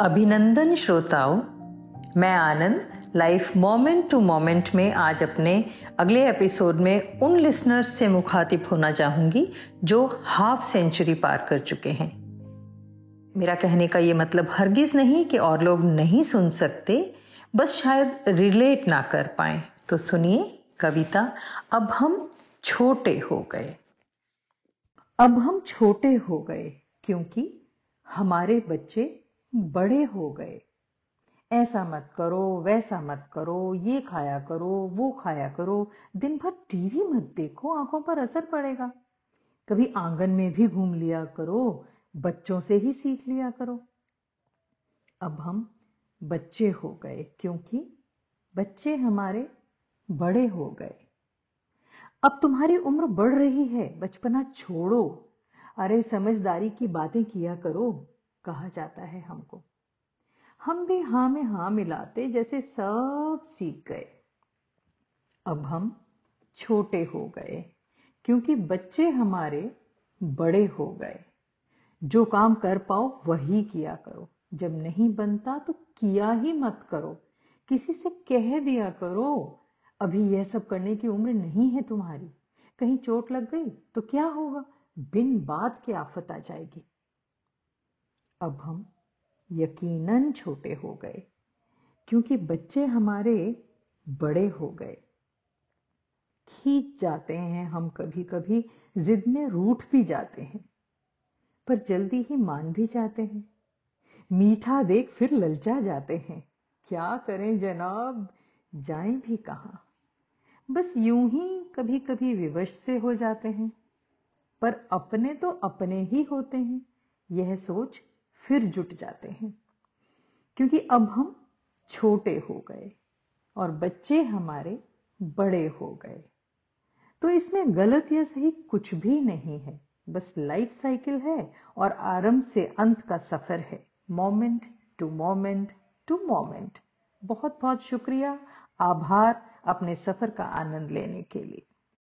अभिनंदन श्रोताओं, मैं Anand life moment to moment में आज अपने अगले एपिसोड में उन लिसनर्स से मुखातिब होना चाहूँगी जो हाफ़ सेंचुरी पार कर चुके हैं। मेरा कहने का ये मतलब हरगिज नहीं कि और लोग नहीं सुन सकते, बस शायद रिलेट ना कर पाए। तो सुनिए कविता, अब हम छोटे हो गए। अब हम छोटे हो गए, क्योंकि हमारे बच्चे बड़े हो गए। ऐसा मत करो, वैसा मत करो, ये खाया करो, वो खाया करो। दिन भर टीवी मत देखो, आँखों पर असर पड़ेगा। कभी आँगन में भी घूम लिया करो, बच्चों से ही सीख लिया करो। अब हम बच्चे हो गए, क्योंकि बच्चे हमारे बड़े हो गए। अब तुम्हारी उम्र बढ़ रही है, बचपना छोड़ो। अरे समझदारी की बातें किया करो। कहा जाता है हमको। हम भी हाँ में हाँ मिलाते जैसे सब सीख गए। अब हम छोटे हो गए, क्योंकि बच्चे हमारे बड़े हो गए। जो काम कर पाओ वही किया करो। जब नहीं बनता तो किया ही मत करो। किसी से कह दिया करो, अभी यह सब करने की उम्र नहीं है तुम्हारी। कहीं चोट लग गई तो क्या होगा? बिन बात की आफत आ जाएगी। अब हम यकीनन छोटे हो गए, क्योंकि बच्चे हमारे बड़े हो गए। खींच जाते हैं हम कभी कभी जिद में रूठ भी जाते हैं, पर जल्दी ही मान भी जाते हैं। मीठा देख फिर ललचा जाते हैं, क्या करें जनाब, जाएँ भी कहाँ? बस यूँ ही कभी कभी विवश से हो जाते हैं, पर अपने तो अपने ही होते हैं, यह सोच फिर जुट जाते हैं। क्योंकि अब हम छोटे हो गए और बच्चे हमारे बड़े हो गए। तो इसमें गलत या सही कुछ भी नहीं है। बस लाइफ साइकिल है और आरंभ से अंत का सफ़र है। Moment to moment to moment बहुत बहुत शुक्रिया। आभार अपने सफ़र का आनंद लेने के लिए।